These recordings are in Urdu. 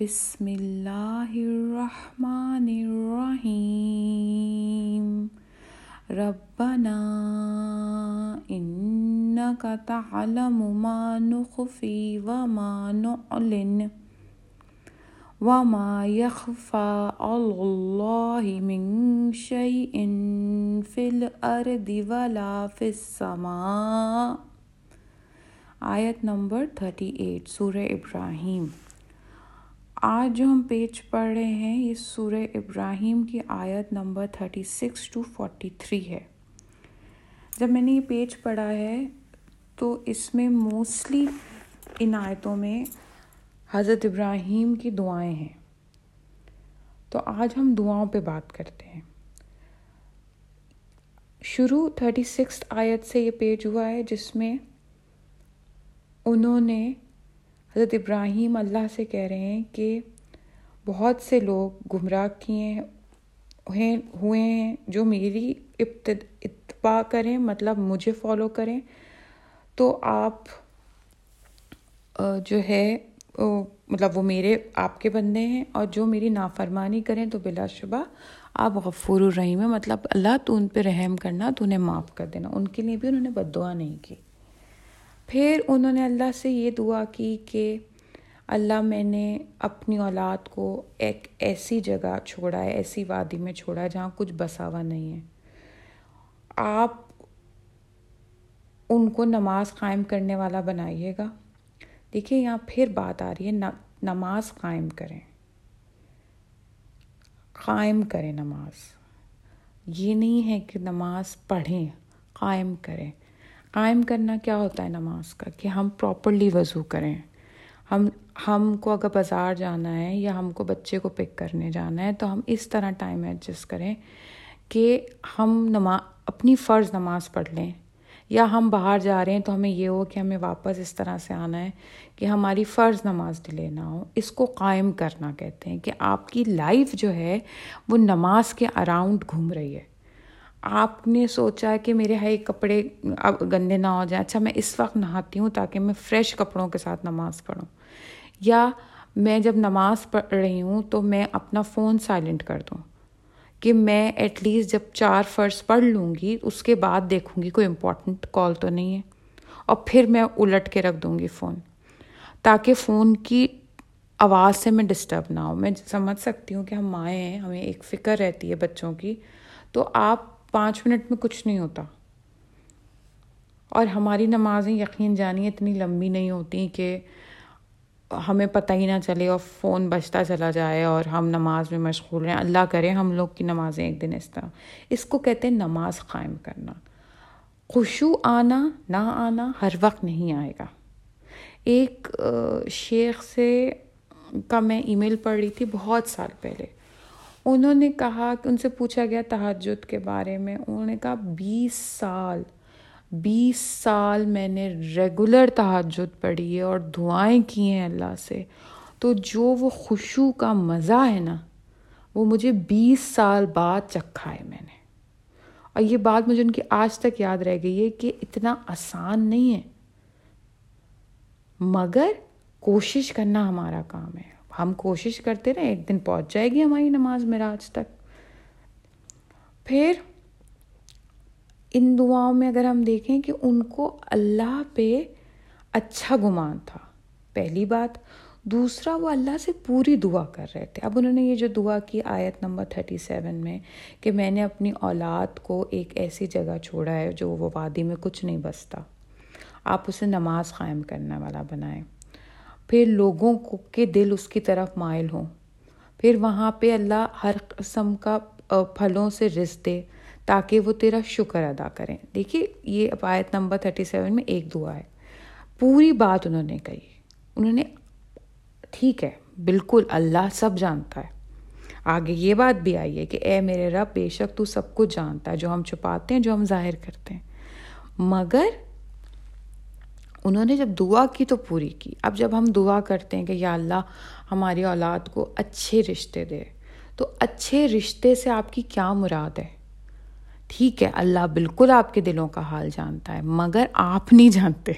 بسم اللہ الرحمن الرحیم ربنا انك تعلم ما نخفي وما نعلن وما يخفى على الله من شيء في الأرض ولا في السماء آیت نمبر 38 سورہ ابراہیم آج جو ہم پیج پڑھ رہے ہیں، یہ سورہ ابراہیم کی آیت نمبر 36 ٹو 43 ہے۔ جب میں نے یہ پیج پڑھا ہے، تو اس میں موسٹلی ان آیتوں میں حضرت ابراہیم کی دعائیں ہیں۔ تو آج ہم دعاؤں پہ بات کرتے ہیں۔ شروع تھرٹی سکس آیت سے یہ پیج ہوا ہے، جس میں انہوں نے حضرت ابراہیم اللہ سے کہہ رہے ہیں کہ بہت سے لوگ گمراہ کیے ہیں ہوئے ہیں، جو میری اتباع کریں مطلب مجھے فالو کریں۔ تو آپ جو ہے مطلب وہ میرے، آپ کے بندے ہیں اور جو میری نافرمانی کریں تو بلا شبہ آپ غفور الرحیم ہیں۔ مطلب اللہ تو ان پہ رحم کرنا، تو انہیں معاف کر دینا۔ ان کے لیے بھی انہوں نے بد دعا نہیں کی۔ پھر انہوں نے اللہ سے یہ دعا کی کہ اللہ میں نے اپنی اولاد کو ایک ایسی جگہ چھوڑا ہے، ایسی وادی میں چھوڑا ہے جہاں کچھ بساوا نہیں ہے۔ آپ ان کو نماز قائم کرنے والا بنائیے گا۔ دیکھیے یہاں پھر بات آ رہی ہے نماز قائم کریں۔ قائم کریں نماز۔ یہ نہیں ہے کہ نماز پڑھیں، قائم کریں۔ قائم کرنا کیا ہوتا ہے نماز کا؟ کہ ہم پراپرلی وضو کریں۔ ہم ہم کو اگر بازار جانا ہے یا ہم کو بچے کو پک کرنے جانا ہے تو ہم اس طرح ٹائم ایڈجسٹ کریں کہ ہم نماز اپنی فرض نماز پڑھ لیں۔ یا ہم باہر جا رہے ہیں تو ہمیں یہ ہو کہ ہمیں واپس اس طرح سے آنا ہے کہ ہماری فرض نماز ڈلے نہ ہو۔ اس کو قائم کرنا کہتے ہیں کہ آپ کی لائف جو ہے وہ نماز کے اراؤنڈ گھوم رہی ہے۔ آپ نے سوچا کہ میرے ہائی کپڑے اب گندے نہ ہو جائیں۔ اچھا میں اس وقت نہاتی ہوں تاکہ میں فریش کپڑوں کے ساتھ نماز پڑھوں۔ یا میں جب نماز پڑھ رہی ہوں تو میں اپنا فون سائلنٹ کر دوں کہ میں ایٹ لیسٹ جب چار فرض پڑھ لوں گی، اس کے بعد دیکھوں گی، کوئی امپورٹنٹ کال تو نہیں ہے۔ اور پھر میں الٹ کے رکھ دوں گی فون تاکہ فون کی آواز سے میں ڈسٹرب نہ ہوں۔ میں سمجھ سکتی ہوں کہ ہم مائیں ہیں، ہمیں ایک فکر رہتی ہے بچوں کی۔ تو آپ پانچ منٹ میں کچھ نہیں ہوتا۔ اور ہماری نمازیں یقین جانی اتنی لمبی نہیں ہوتی کہ ہمیں پتہ ہی نہ چلے اور فون بجتا چلا جائے اور ہم نماز میں مشغول رہیں اللہ کرے ہم لوگ کی نمازیں ایک دن اس طرح۔ اس کو کہتے ہیں نماز قائم کرنا۔ خوشو آنا، نہ آنا ہر وقت نہیں آئے گا۔ ایک شیخ سے کا میں ای میل پڑھ رہی تھی بہت سال پہلے۔ انہوں نے کہا کہ ان سے پوچھا گیا تحجد کے بارے میں، انہوں نے کہا بیس سال بیس سال میں نے ریگولر تحجد پڑھی ہے اور دعائیں کی ہیں اللہ سے۔ تو جو وہ خوشو کا مزہ ہے نا، وہ مجھے بیس سال بعد چکھا ہے میں نے۔ اور یہ بات مجھے ان کی آج تک یاد رہ گئی ہے کہ اتنا آسان نہیں ہے۔ مگر کوشش کرنا ہمارا کام ہے۔ ہم کوشش کرتے رہے، ایک دن پہنچ جائے گی ہماری نماز مراج تک۔ پھر ان دعاؤں میں اگر ہم دیکھیں کہ ان کو اللہ پہ اچھا گمان تھا، پہلی بات۔ دوسرا، وہ اللہ سے پوری دعا کر رہے تھے۔ اب انہوں نے یہ جو دعا کی آیت نمبر تھرٹی سیون میں کہ میں نے اپنی اولاد کو ایک ایسی جگہ چھوڑا ہے جو وہ وادی میں کچھ نہیں بستا۔ آپ اسے نماز قائم کرنے والا بنائیں۔ پھر لوگوں کو کے دل اس کی طرف مائل ہوں۔ پھر وہاں پہ اللہ ہر قسم کا پھلوں سے رس دے تاکہ وہ تیرا شکر ادا کریں۔ دیکھیے، یہ آیت نمبر تھرٹی سیون میں ایک دعا ہے۔ پوری بات انہوں نے کہی۔ انہوں نے، ٹھیک ہے، بالکل اللہ سب جانتا ہے۔ آگے یہ بات بھی آئی ہے کہ اے میرے رب، بے شک تو سب کچھ جانتا ہے جو ہم چھپاتے ہیں، جو ہم ظاہر کرتے ہیں۔ مگر انہوں نے جب دعا کی تو پوری کی۔ اب جب ہم دعا کرتے ہیں کہ یا اللہ ہماری اولاد کو اچھے رشتے دے، تو اچھے رشتے سے آپ کی کیا مراد ہے؟ ٹھیک ہے، اللہ بالکل آپ کے دلوں کا حال جانتا ہے، مگر آپ نہیں جانتے۔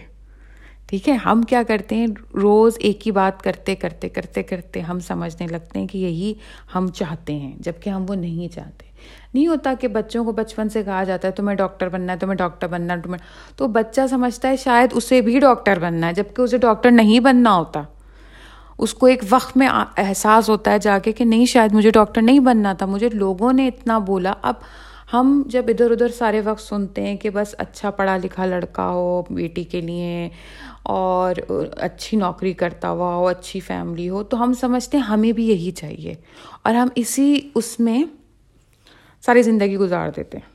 ٹھیک ہے، ہم کیا کرتے ہیں؟ روز ایک ہی بات کرتے کرتے کرتے کرتے ہم سمجھنے لگتے ہیں کہ یہی ہم چاہتے ہیں جبکہ ہم وہ نہیں چاہتے۔ نہیں ہوتا کہ بچوں کو بچپن سے کہا جاتا ہے، تمہیں ڈاکٹر بننا ہے، تمہیں ڈاکٹر بننا ہے، تمہیں۔ تو بچہ سمجھتا ہے شاید اسے بھی ڈاکٹر بننا ہے جبکہ اسے ڈاکٹر نہیں بننا ہوتا۔ اس کو ایک وقت میں احساس ہوتا ہے جا کے کہ نہیں، شاید مجھے ڈاکٹر نہیں بننا تھا۔ مجھے لوگوں نے اتنا بولا۔ اب ہم جب ادھر ادھر سارے وقت سنتے ہیں کہ بس اچھا پڑھا لکھا لڑکا ہو بیٹی کے لیے اور اچھی نوکری کرتا ہوا ہو، اچھی فیملی ہو، تو ہم سمجھتے ہیں ہمیں بھی یہی چاہیے۔ اور ہم اسی اس میں ساری زندگی گزار دیتے ہیں۔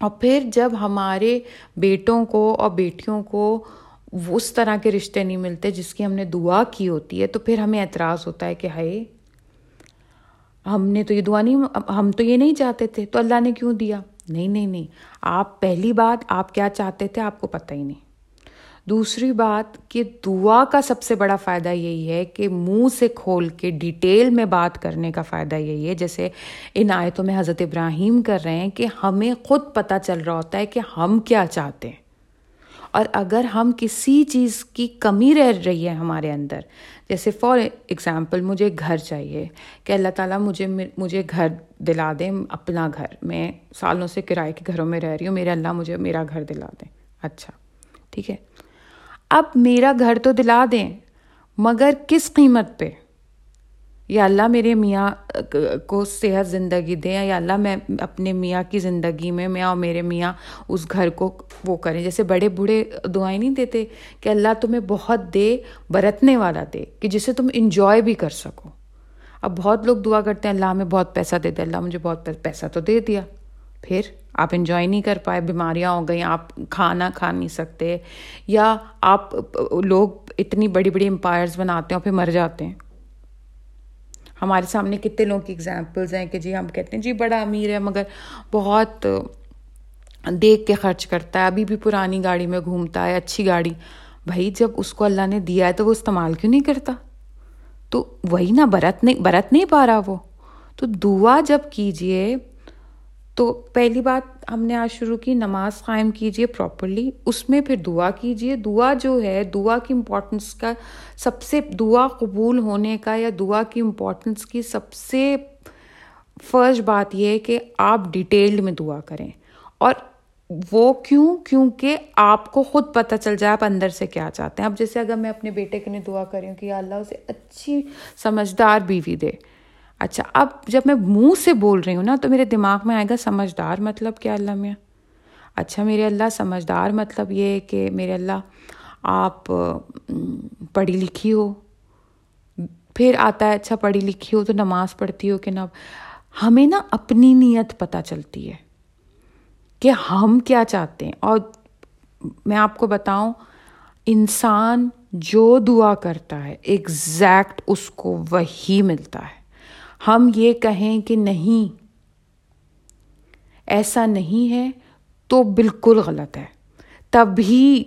اور پھر جب ہمارے بیٹوں کو اور بیٹیوں کو اس طرح کے رشتے نہیں ملتے جس کی ہم نے دعا کی ہوتی ہے، تو پھر ہمیں اعتراض ہوتا ہے کہ ہائے، ہم نے تو یہ دعا نہیں، ہم تو یہ نہیں چاہتے تھے، تو اللہ نے کیوں دیا؟ نہیں نہیں نہیں، آپ پہلی بات آپ کیا چاہتے تھے آپ کو پتہ ہی نہیں۔ دوسری بات کہ دعا کا سب سے بڑا فائدہ یہی ہے کہ منہ سے کھول کے ڈیٹیل میں بات کرنے کا فائدہ یہی ہے۔ جیسے ان آیتوں میں حضرت ابراہیم کر رہے ہیں کہ ہمیں خود پتہ چل رہا ہوتا ہے کہ ہم کیا چاہتے ہیں۔ اور اگر ہم کسی چیز کی کمی رہ رہی ہے ہمارے اندر، جیسے فار ایگزامپل مجھے گھر چاہیے، کہ اللہ تعالیٰ مجھے مجھے گھر دلا دیں اپنا گھر، میں سالوں سے کرائے کے گھروں میں رہ رہی ہوں، میرے اللہ مجھے میرا گھر دلا دیں۔ اچھا ٹھیک ہے۔ اب میرا گھر تو دلا دیں، مگر کس قیمت پہ؟ یا اللہ میرے میاں کو صحت زندگی دیں، یا اللہ میں اپنے میاں کی زندگی میں میں اور میرے میاں اس گھر کو وہ کریں۔ جیسے بڑے بوڑھے دعائیں نہیں دیتے کہ اللہ تمہیں بہت دے، برتنے والا دے، کہ جسے تم انجوائے بھی کر سکو۔ اب بہت لوگ دعا کرتے ہیں، اللہ ہمیں بہت پیسہ دے دے، اللہ مجھے بہت پیسہ تو دے دیا۔ پھر آپ انجوائے نہیں کر پائے، بیماریاں ہو گئیں، آپ کھانا کھا نہیں سکتے، یا آپ لوگ اتنی بڑی بڑی امپائرز بناتے ہیں اور پھر مر جاتے ہیں۔ ہمارے سامنے کتنے لوگوں کی اگزامپلز ہیں کہ جی ہم کہتے ہیں جی بڑا امیر ہے، مگر بہت دیکھ کے خرچ کرتا ہے، ابھی بھی پرانی گاڑی میں گھومتا ہے، اچھی گاڑی۔ بھائی، جب اس کو اللہ نے دیا ہے تو وہ استعمال کیوں نہیں کرتا؟ تو وہی نا، برت نہیں برت نہیں پا رہا وہ۔ تو دعا جب کیجیے تو پہلی بات ہم نے آج شروع کی، نماز قائم کیجیے پراپرلی اس میں پھر دعا کیجیے دعا جو ہے، دعا کی امپورٹنس کا سب سے، دعا قبول ہونے کا یا دعا کی امپورٹنس کی سب سے فرسٹ بات یہ ہے کہ آپ ڈیٹیلڈ میں دعا کریں۔ اور وہ کیوں؟ کیونکہ آپ کو خود پتہ چل جائے آپ اندر سے کیا چاہتے ہیں۔ اب جیسے اگر میں اپنے بیٹے کے لیے دعا کری ہوں کہ اللہ اسے اچھی سمجھدار بیوی دے۔ اچھا اب جب میں منہ سے بول رہی ہوں نا تو میرے دماغ میں آئے گا سمجھدار مطلب کیا اللہ میں اچھا میرے اللہ سمجھدار مطلب یہ کہ میرے اللہ آپ پڑھی لکھی ہو۔ پھر آتا ہے اچھا پڑھی لکھی ہو تو نماز پڑھتی ہو کہ نہ۔ ہمیں نا اپنی نیت پتہ چلتی ہے کہ ہم کیا چاہتے ہیں۔ اور میں آپ کو بتاؤں، انسان جو دعا کرتا ہے ایگزیکٹ اس کو وہی ملتا ہے۔ ہم یہ کہیں کہ نہیں۔ ایسا نہیں ہے تو بالکل غلط ہے۔ تبھی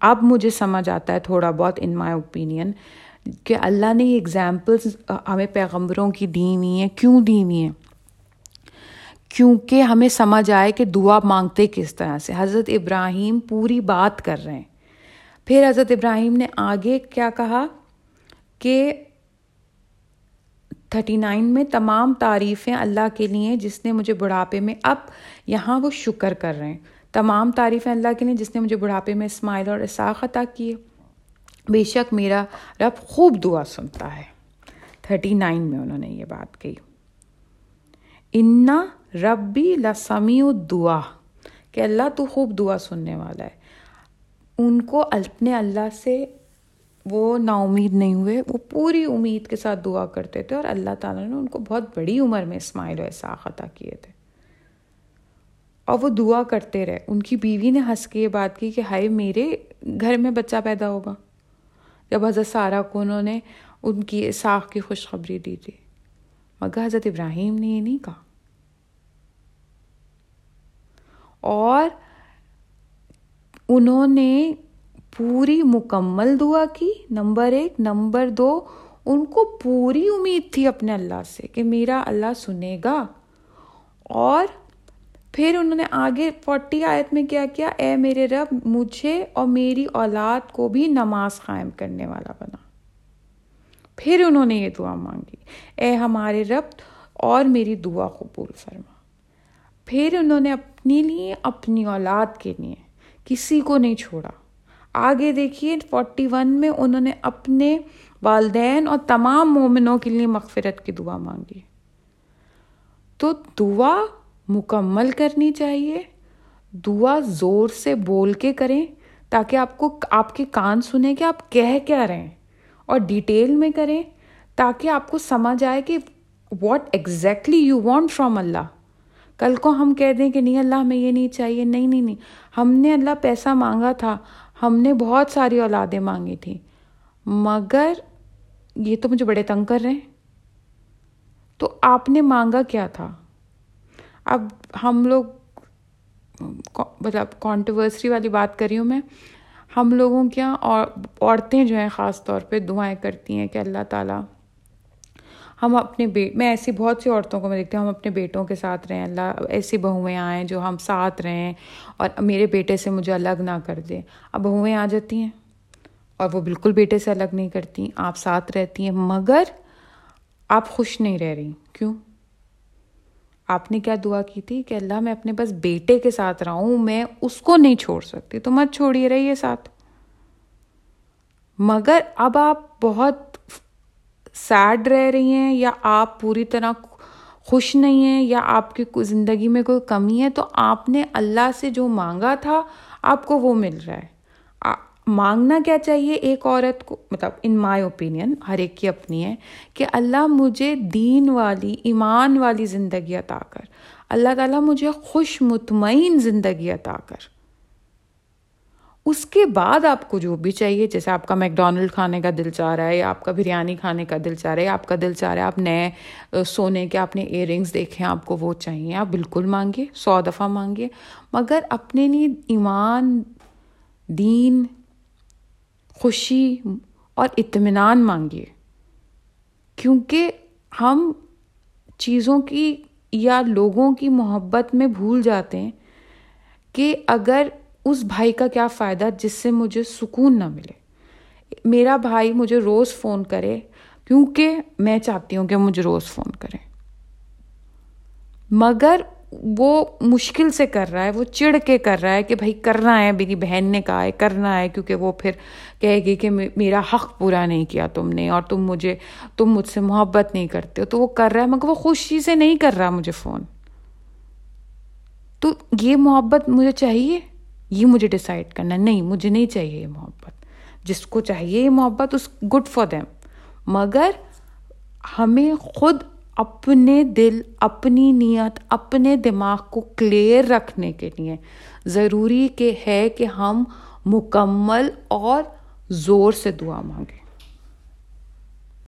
اب مجھے سمجھ آتا ہے تھوڑا بہت ان مائی اوپینین کہ اللہ نے یہ ایگزامپلس ہمیں پیغمبروں کی دی ہوئی ہیں۔ کیوں دی ہوئی ہیں؟ کیونکہ ہمیں سمجھ آئے کہ دعا مانگتے کس طرح سے۔ حضرت ابراہیم پوری بات کر رہے ہیں۔ پھر حضرت ابراہیم نے آگے کیا کہا کہ تھرٹی نائن میں تمام تعریفیں اللہ کے لیے جس نے مجھے بڑھاپے میں اب یہاں وہ شکر کر رہے ہیں۔ تمام تعریفیں اللہ کے لیے جس نے مجھے بڑھاپے میں اسماعیل اور اساق عطا کیے۔ بے شک میرا رب خوب دعا سنتا ہے۔ تھرٹی نائن میں انہوں نے یہ بات کہی۔ انا ربی لسمی دعا کہ اللہ تو خوب دعا سننے والا ہے۔ ان کو اپنے اللہ سے وہ نا امید نہیں ہوئے، وہ پوری امید کے ساتھ دعا کرتے تھے اور اللہ تعالیٰ نے ان کو بہت بڑی عمر میں اسماعیل و اساق عطا کیے تھے۔ اور وہ دعا کرتے رہے۔ ان کی بیوی نے ہنس کے یہ بات کی کہ ہائے میرے گھر میں بچہ پیدا ہوگا۔ جب حضرت سارا کو انہوں نے ان کی اساق کی خوشخبری دی تھی۔ مگر حضرت ابراہیم نے یہ نہیں کہا۔ اور انہوں نے پوری مکمل دعا کی، نمبر ایک، نمبر دو، ان کو پوری امید تھی اپنے اللہ سے کہ میرا اللہ سنے گا۔ اور پھر انہوں نے آگے فورٹی آیت میں کیا کیا، اے میرے رب، مجھے اور میری اولاد کو بھی نماز قائم کرنے والا بنا۔ پھر انہوں نے یہ دعا مانگی، اے ہمارے رب، اور میری دعا قبول فرما۔ پھر انہوں نے اپنے لیے، اپنی اولاد کے لیے کسی کو نہیں چھوڑا۔ آگے دیکھیے فورٹی ون میں انہوں نے اپنے والدین اور تمام مومنوں کے لیے مغفرت کی دعا مانگی۔ تو دعا مکمل کرنی چاہیے، دعا زور سے بول کے کریں تاکہ آپ کو، آپ کے کان سنیں کہ آپ کہہ کیا رہے ہیں اور ڈیٹیل میں کریں تاکہ آپ کو سمجھ آئے کہ what exactly you want from اللہ کل کو ہم کہہ دیں کہ نہیں، اللہ میں یہ نہیں چاہیے، نہیں نہیں نہیں۔ ہم نے اللہ پیسہ مانگا تھا ہم نے بہت ساری اولادیں مانگی تھیں۔ مگر یہ تو مجھے بڑے تنگ کر رہے ہیں۔ تو آپ نے مانگا کیا تھا؟ اب ہم لوگ مطلب کانٹروورسری والی بات کر رہی ہوں میں۔ ہم لوگوں کے اور عورتیں جو ہیں خاص طور پہ دعائیں کرتی ہیں کہ اللہ تعالیٰ ہم اپنے بیٹ میں ایسی بہت سی عورتوں کو میں دیکھتی ہوں، ہم اپنے بیٹوں کے ساتھ رہیں، اللہ ایسی بہویں آئیں جو ہم ساتھ رہیں اور میرے بیٹے سے مجھے الگ نہ کر دیں۔ اب بہویں آ جاتی ہیں اور وہ بالکل بیٹے سے الگ نہیں کرتی، آپ ساتھ رہتی ہیں، مگر آپ خوش نہیں رہ رہی۔ کیوں؟ آپ نے کیا دعا کی تھی کہ اللہ میں اپنے بس بیٹے کے ساتھ رہا ہوں، میں اس کو نہیں چھوڑ سکتی، تو مت چھوڑیے رہیے ساتھ۔ مگر اب آپ بہت سیڈ رہ رہی ہیں یا آپ پوری طرح خوش نہیں ہیں یا آپ کی زندگی میں کوئی کمی ہے، تو آپ نے اللہ سے جو مانگا تھا، آپ کو وہ مل رہا ہے۔ مانگنا کیا چاہیے؟ ایک عورت کو مطلب ان مائی اوپینین ہر ایک کی اپنی ہے، کہ اللہ مجھے دین والی، ایمان والی زندگی عطا کر۔ اللہ تعالیٰ مجھے خوش مطمئن زندگی عطا کر۔ اس کے بعد آپ کو جو بھی چاہیے، جیسے آپ کا میکڈونلڈ کھانے کا دل چاہ رہا ہے، یا آپ کا بریانی کھانے کا دل چاہ رہا ہے آپ کا دل چاہ رہا ہے آپ نئے سونے کے اپنے ایئر رنگس دیکھیں آپ کو وہ چاہیے، آپ بالکل مانگیے، سو دفعہ مانگیے۔ مگر اپنے لیے ایمان، دین، خوشی اور اطمینان مانگیے۔ کیونکہ ہم چیزوں کی یا لوگوں کی محبت میں بھول جاتے ہیں کہ اگر اس بھائی کا کیا فائدہ جس سے مجھے سکون نہ ملے؟ میرا بھائی مجھے روز فون کرے کیونکہ میں چاہتی ہوں کہ مجھے روز فون کرے۔ مگر وہ مشکل سے کر رہا ہے، وہ چڑ کے کر رہا ہے کہ بھائی کرنا ہے، میری بہن نے کہا ہے، کرنا ہے، کیونکہ وہ پھر کہے گی کہ میرا حق پورا نہیں کیا تم نے اور تم مجھے، تم مجھ سے محبت نہیں کرتے ہو۔ تو وہ کر رہا ہے، مگر وہ خوشی سے نہیں کر رہا مجھے فون۔ تو یہ محبت مجھے چاہیے؟ یہ مجھے ڈسائڈ کرنا نہیں، مجھے نہیں چاہیے یہ محبت۔ جس کو چاہیے یہ محبت، اس گڈ فار دیم مگر ہمیں خود اپنے دل، اپنی نیت، اپنے دماغ کو کلیئر رکھنے کے لیے ضروری کہ ہے کہ ہم مکمل اور زور سے دعا مانگیں۔